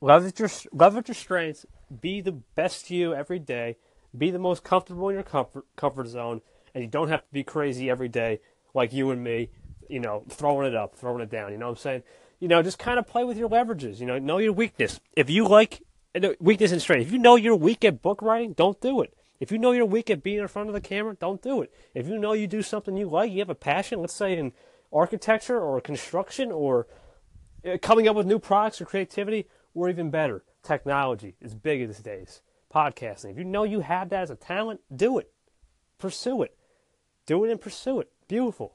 leverage your leverage your strengths, be the best you every day, be the most comfortable in your comfort comfort zone, and you don't have to be crazy every day like you and me, you know, throwing it up, throwing it down. You know what I'm saying? You know, just kind of play with your leverages. You know, know your weakness. If you like weakness and strength, if you know you're weak at book writing, don't do it. If you know you're weak at being in front of the camera, don't do it. If you know you do something you like, you have a passion, let's say in architecture or construction or uh, coming up with new products or creativity, or even better, technology is big these days. Podcasting. If you know you have that as a talent, do it. Pursue it. Do it and pursue it. Beautiful.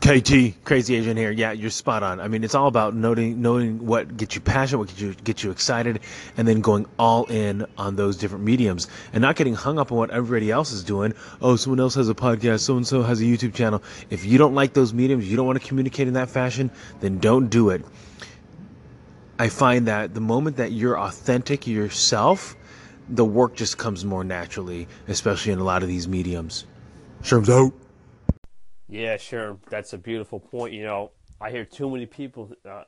KT, crazy Asian here. Yeah, you're spot on. I mean, it's all about knowing knowing what gets you passionate, what gets you gets you excited, and then going all in on those different mediums, and not getting hung up on what everybody else is doing. Oh, someone else has a podcast, so and so has a YouTube channel. If you don't like those mediums, you don't want to communicate in that fashion, then don't do it. I find that the moment that you're authentic yourself, the work just comes more naturally, especially in a lot of these mediums. Sherm's out. Yeah, sure. That's a beautiful point. You know, I hear too many people. Uh,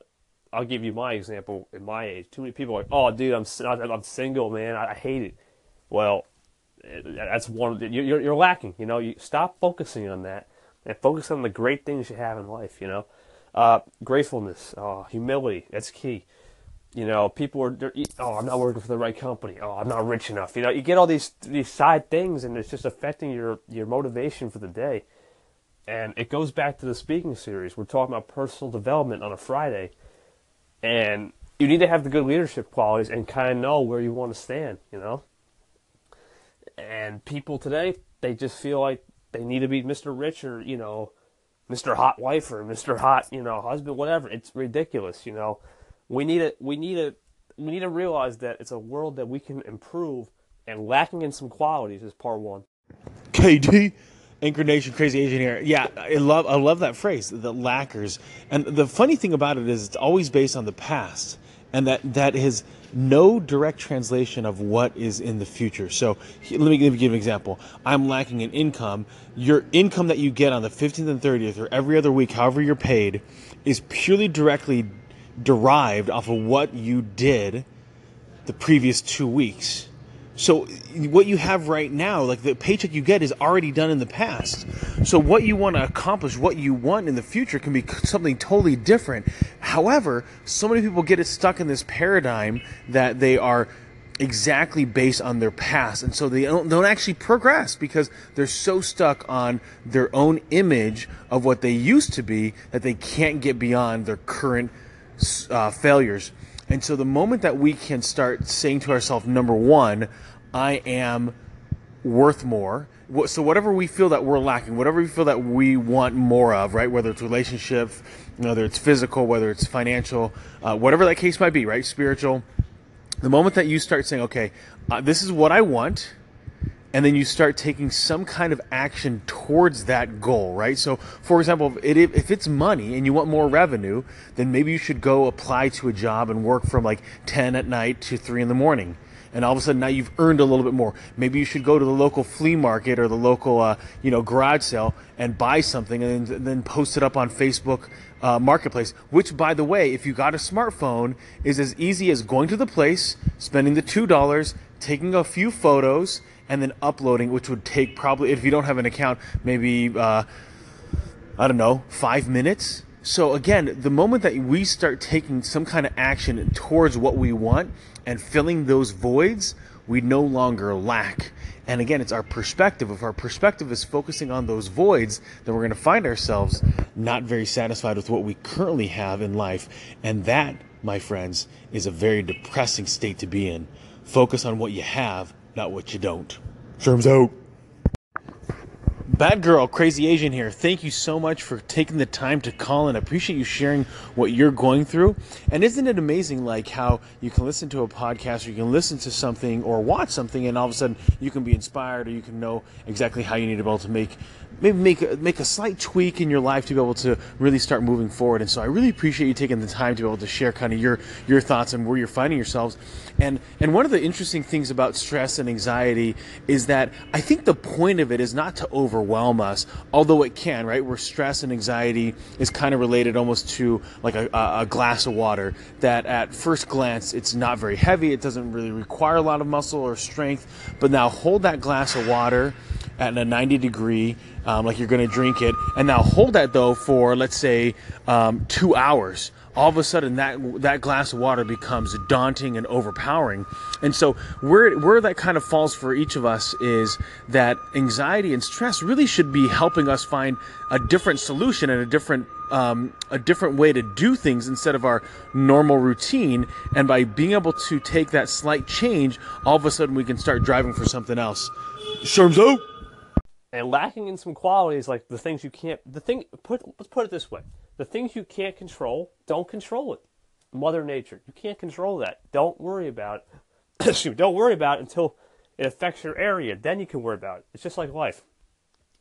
I'll give you my example. In my age, too many people are like, "Oh, dude, I'm I'm single, man. I, hate it." Well, that's one. You're you're lacking. You know, you stop focusing on that and focus on the great things you have in life. You know, uh, gratefulness, uh, humility. That's key. You know, people are, oh, I'm not working for the right company. Oh, I'm not rich enough. You know, you get all these these side things, and it's just affecting your your motivation for the day. And it goes back to the speaking series. We're talking about personal development on a Friday. And you need to have the good leadership qualities and kind of know where you want to stand, you know? And people today, they just feel like they need to be Mr. Rich or, you know, Mr. Hot Wife or Mr. Hot, you know, husband, whatever. It's ridiculous, you know. We need to, we need to, we need to realize that it's a world that we can improve and lacking in some qualities is part one. KT, Anchor Nation, crazy Asian here. Yeah, I love I love that phrase, the lackers. And the funny thing about it is, it's always based on the past, and that that is no direct translation of what is in the future. So let me give you an example. I'm lacking in income. Your income that you get on the 15th and 30th, or every other week, however you're paid, is purely directly derived off of what you did the previous two weeks. So what you have right now, like the paycheck you get, is already done in the past. So what you want to accomplish, what you want in the future, can be something totally different. However, so many people get it stuck in this paradigm that they are exactly based on their past, and so they don't, don't actually progress because they're so stuck on their own image of what they used to be that they can't get beyond their current uh, failures. And so the moment that we can start saying to ourselves, number one, I am worth more. So whatever we feel that we're lacking, whatever we feel that we want more of, right? Whether it's relationships, whether it's physical, whether it's financial, uh, whatever that case might be, right? Spiritual. The moment that you start saying, okay, uh, this is what I want, and then you start taking some kind of action towards that goal, right? So, for example, if it's money and you want more revenue, then maybe you should go apply to a job and work from like 10 at night to 3 in the morning. And all of a sudden now you've earned a little bit more. Maybe you should go to the local flea market or the local, uh, you know, garage sale and buy something and then, then post it up on Facebook uh, Marketplace. Which, by the way, if you got a smartphone, is as easy as going to the place, spending the two dollars, taking a few photos, and then uploading, which would take probably, if you don't have an account, maybe, uh, I don't know, five minutes. So again, the moment that we start taking some kind of action towards what we want and filling those voids, we no longer lack. And again, it's our perspective. If our perspective is focusing on those voids, then we're going to find ourselves not very satisfied with what we currently have in life. And that, my friends, is a very depressing state to be in. Focus on what you have, not what you don't. Sherm's out. Batgirl, crazy Asian here. Thank you so much for taking the time to call and appreciate you sharing what you're going through. And isn't it amazing, like how you can listen to a podcast or you can listen to something or watch something, and all of a sudden you can be inspired or you can know exactly how you need to be able to make maybe make a, make a slight tweak in your life to be able to really start moving forward. And so I really appreciate you taking the time to be able to share kind of your your thoughts and where you're finding yourselves. And and one of the interesting things about stress and anxiety is that I think the point of it is not to over overwhelm us, although it can, right? Where stress and anxiety is kind of related almost to like a, a glass of water that at first glance it's not very heavy, it doesn't really require a lot of muscle or strength, but now hold that glass of water at a 90 degree, um, like you're going to drink it, and now hold that though for let's say um, two hours all of a sudden that that glass of water becomes daunting and overpowering. And so where where that kind of falls for each of us is that anxiety and stress really should be helping us find a different solution and a different um, a different way to do things instead of our normal routine. And by being able to take that slight change, all of a sudden we can start driving for something else. Shermzo. And lacking in some qualities like the things you can't the thing put let's put it this way the things you can't control, don't control it. Mother Nature, you can't control that. Don't worry about it. don't worry about it until it affects your area. Then you can worry about it. It's just like life.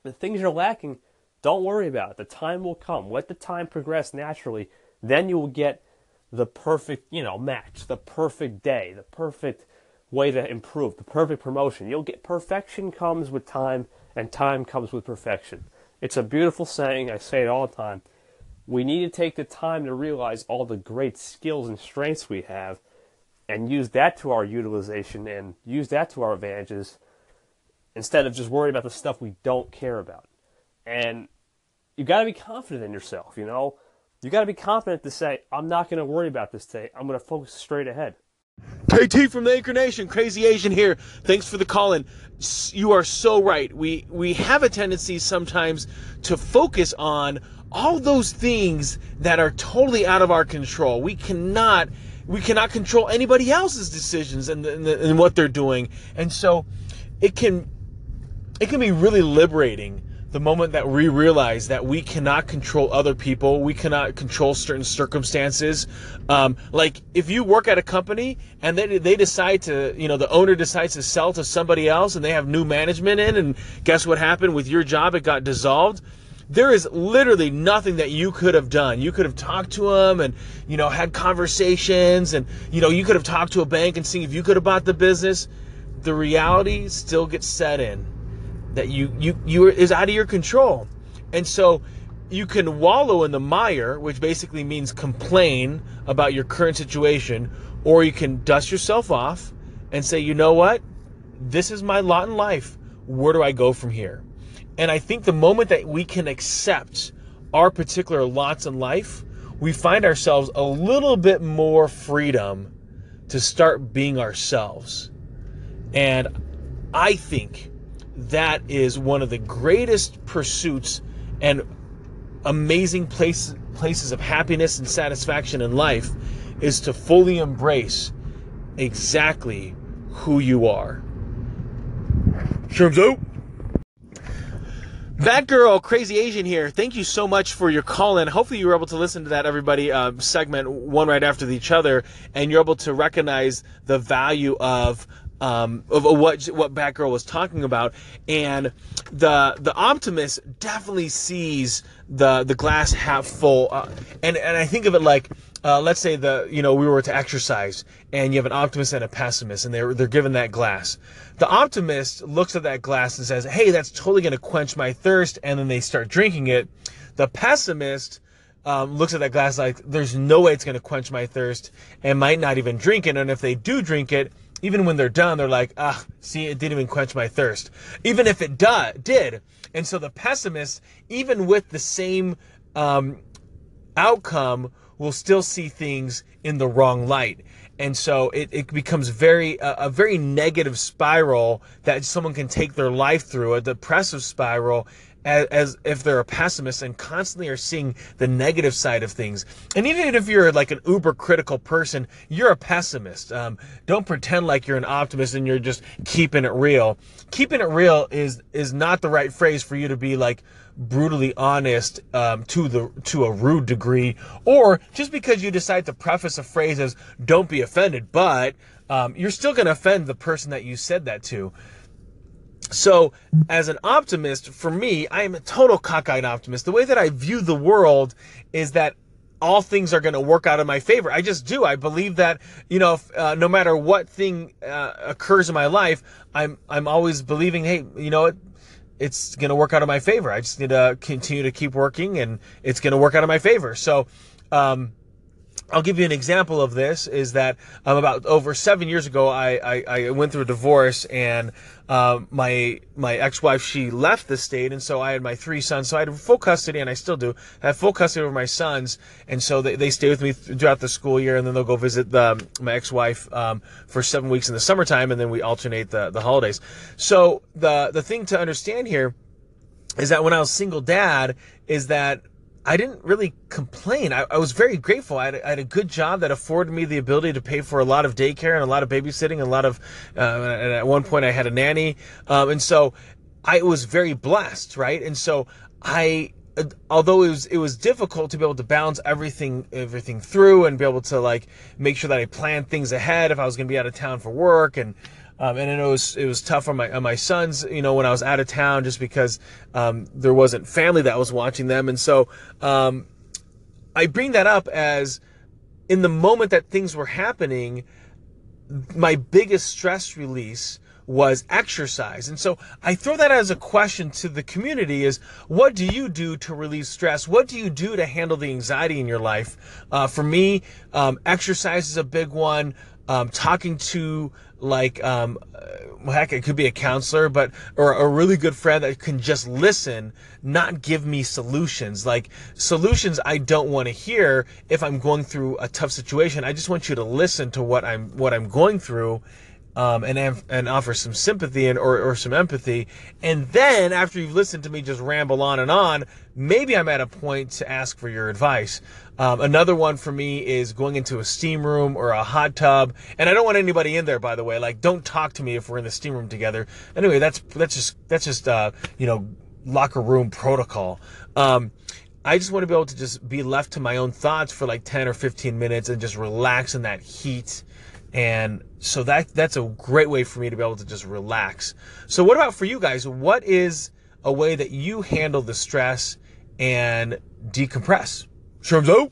The things you're lacking, don't worry about it. The time will come. Let the time progress naturally. Then you will get the perfect, you know, match, the perfect day, the perfect way to improve, the perfect promotion. You'll get perfection comes with time, and time comes with perfection. It's a beautiful saying. I say it all the time we need to take the time to realize all the great skills and strengths we have and use that to our utilization and use that to our advantages instead of just worrying about the stuff we don't care about. And you got to be confident in yourself, you know? You got to be confident to say, I'm not going to worry about this today. I'm going to focus straight ahead. KT from the Anchor Nation, Crazy Asian here. Thanks for the call in. You are so right. We we have a tendency sometimes to focus on all those things that are totally out of our control. We cannot we cannot control anybody else's decisions and, and, and what they're doing. And so it can it can be really liberating the moment that we realize that we cannot control other people, we cannot control certain circumstances. Um, like if you work at a company and they, they decide to, you know, the owner decides to sell to somebody else and they have new management in, and guess what happened with your job? It got dissolved there is literally nothing that you could have done. You could have talked to them and, you know, had conversations and, you know, you could have talked to a bank and seen if you could have bought the business. The reality still gets set in that you, you, you are is out of your control. And so you can wallow in the mire, which basically means complain about your current situation, or you can dust yourself off and say, you know what? This is my lot in life. Where do I go from here? And I think the moment that we can accept our particular lots in life, we find ourselves a little bit more freedom to start being ourselves. And I think that is one of the greatest pursuits and amazing place, places of happiness and satisfaction in life is to fully embrace exactly who you are. Sherms out. Batgirl, crazy Asian here. Thank you so much for your call in. Hopefully, you were able to listen to that everybody uh, segment one right after each other, and you're able to recognize the value of um, of what what Batgirl was talking about, and the the optimist definitely sees the the glass half full, uh, and and I think of it like uh, let's say the you know we were to exercise and you have an optimist and a pessimist and they're they're given that glass. The optimist looks at that glass and says hey that's totally going to quench my thirst and then they start drinking it. The pessimist um, looks at that glass like there's no way it's going to quench my thirst and might not even drink it and if they do drink it even when they're done they're like ah see it didn't even quench my thirst. Even if it do- did. And so the pessimist even with the same um, outcome will still see things in the wrong light. And so it, it becomes very uh, a very negative spiral that someone can take their life through, a depressive spiral, as, as, if they're a pessimist and constantly are seeing the negative side of things. And even if you're like an uber critical person, you're a pessimist. Um, don't pretend like you're an optimist and you're just keeping it real. Keeping it real is is not the right phrase for you to be like brutally honest um, to the to a rude degree, or just because you decide to preface a phrase as "Don't be offended," but um, you're still going to offend the person that you said that to. So, as an optimist, for me, I am a total cockeyed optimist. The way that I view the world is that all things are going to work out in my favor. I just do. I believe that you know, if, uh, no matter what thing uh, occurs in my life, I'm I'm always believing, hey, you know, it's going to work out in my favor. I just need to continue to keep working and it's going to work out in my favor. So, um, I'll give you an example of this is that um, about over seven years ago, I, I, I went through a divorce and uh, my my ex-wife she left the state and so I had my three sons so I had full custody and I still do I have full custody over my sons and so they, they stay with me throughout the school year and then they'll go visit the, my ex-wife um, for seven weeks in the summertime and then we alternate the, the holidays. So the the thing to understand here is that when I was single dad is that I didn't really complain. I, I was very grateful. I had, had, a good job that afforded me the ability to pay for a lot of daycare and a lot of babysitting, a lot of, uh, and at one point I had a nanny. Um, and so I was very blessed, right? And so I, although it was, it was difficult to be able to balance everything, everything through and be able to like make sure that I planned things ahead if I was going to be out of town for work and, um, and it was it was tough on my on my sons, you know, when I was out of town, just because um, there wasn't family that was watching them, and so um, I bring that up as in the moment that things were happening, my biggest stress release was exercise. And so I throw that as a question to the community is what do you do to release stress? What do you do to handle the anxiety in your life? Uh, for me, um, exercise is a big one. Um, talking to like um, heck, it could be a counselor, but or a really good friend that can just listen, not give me solutions. Like solutions, I don't want to hear if I'm going through a tough situation. I just want you to listen to what I'm what I'm going through, um, and and offer some sympathy and or, or some empathy. And then after you've listened to me just ramble on and on, maybe I'm at a point to ask for your advice. Um, another one for me is going into a steam room or a hot tub, and I don't want anybody in there. By the way, like don't talk to me if we're in the steam room together. Anyway, that's that's just that's just uh, you know locker room protocol. Um, I just want to be able to just be left to my own thoughts for like 10 or 15 minutes and just relax in that heat and so that that's a great way for me to be able to just relax. So what about for you guys? What is a way that you handle the stress and decompress? Shermzo?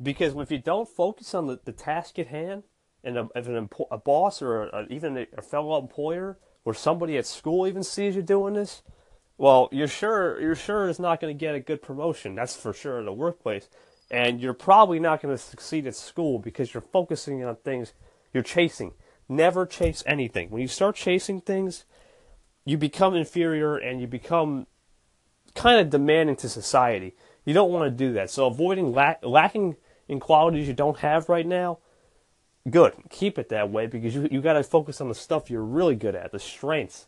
Because if you don't focus on the, the task at hand, and a, if an, a boss or a, even a, a fellow employer or somebody at school even sees you doing this, well, you're sure you're sure it's not going to get a good promotion. That's for sure in the workplace and you're probably not going to succeed at school because you're focusing on things you're chasing. Never chase anything. When you start chasing things, you become inferior and you become kind of demanding to society. You don't want to do that. So avoiding lack, lacking in qualities you don't have right now, good. Keep it that way because you you got to focus on the stuff you're really good at, the strengths.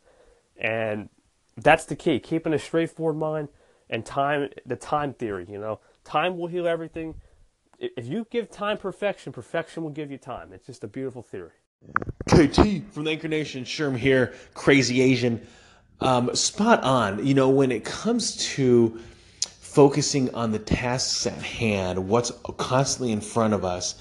And that's the key. Keeping a straightforward mind and time the time theory, you know Time will heal everything. If you give time perfection, perfection will give you time. It's just a beautiful theory. KT from the Anchor Nation, Sherm here, crazy Asian. Um, spot on. You know, when it comes to focusing on the tasks at hand, what's constantly in front of us,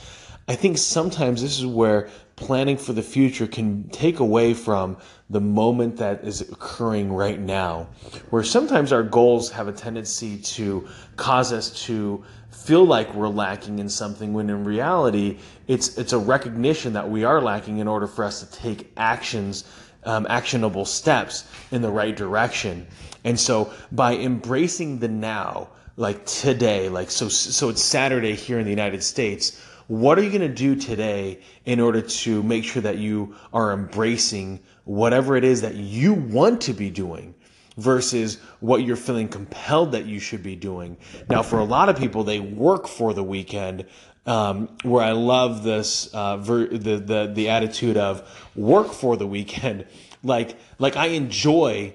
I think sometimes this is where planning for the future can take away from the moment that is occurring right now. Where sometimes our goals have a tendency to cause us to feel like we're lacking in something when in reality it's it's a recognition that we are lacking in order for us to take actions um, actionable steps in the right direction and so by embracing the now like today like so so it's saturday here in the united states what are you going to do today in order to make sure that you are embracing whatever it is that you want to be doing versus what you're feeling compelled that you should be doing? Now, for a lot of people, they work for the weekend. Um, where I love this uh, ver- the the the attitude of work for the weekend, like like I enjoy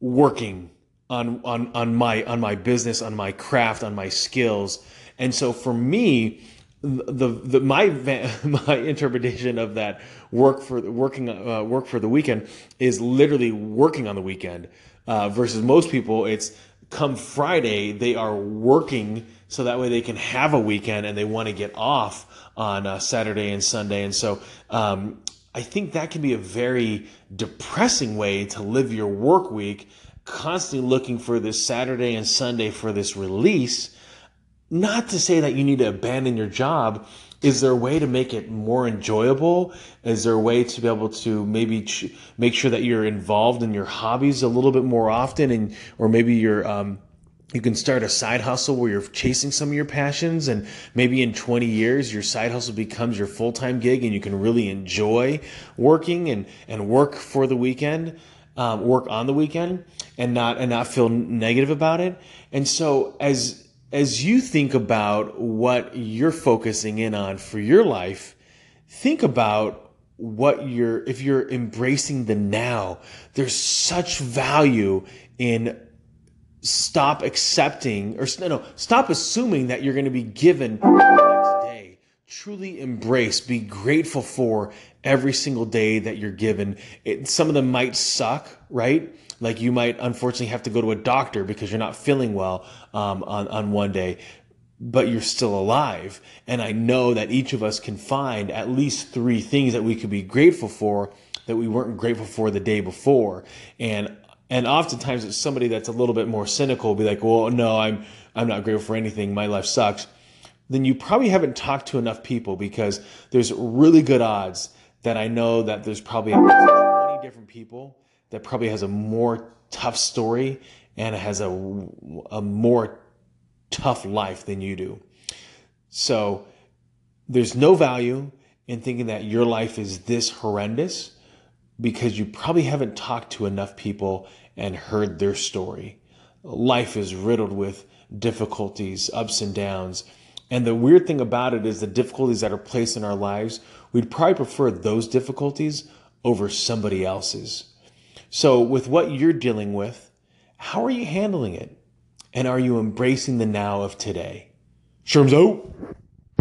working on on on my on my business, on my craft, on my skills, and so for me, the, the my my interpretation of that work for working uh, work for the weekend is literally working on the weekend uh, versus most people it's come Friday they are working so that way they can have a weekend and they want to get off on uh, Saturday and Sunday. And so um, I think that can be a very depressing way to live your work week constantly looking for this Saturday and Sunday for this release not to say that you need to abandon your job, is there a way to make it more enjoyable? Is there a way to be able to maybe ch- make sure that you're involved in your hobbies a little bit more often, and or maybe you're um, you can start a side hustle where you're chasing some of your passions, and maybe in 20 years your side hustle becomes your full time gig, and you can really enjoy working and and work for the weekend, um, work on the weekend, and not and not feel negative about it. And so as as you think about what you're focusing in on for your life, think about what you're, if you're embracing the now, there's such value in stop accepting or no, no, stop assuming that you're going to be given the next day. Truly embrace, be grateful for every single day that you're given. It, some of them might suck, right? Like you might unfortunately have to go to a doctor because you're not feeling well um, on, on one day, but you're still alive. And I know that each of us can find at least three things that we could be grateful for that we weren't grateful for the day before. And and oftentimes it's somebody that's a little bit more cynical, will be like, well, no, I'm I'm not grateful for anything. My life sucks. Then you probably haven't talked to enough people because there's really good odds that I know that there's probably 20 different people that probably has a more tough story and has a, a more tough life than you do. So there's no value in thinking that your life is this horrendous because you probably haven't talked to enough people and heard their story. Life is riddled with difficulties, ups and downs. And the weird thing about it is the difficulties that are placed in our lives, we'd probably prefer those difficulties over somebody else's. So, with what you're dealing with, how are you handling it? And are you embracing the now of today? Sherm's out.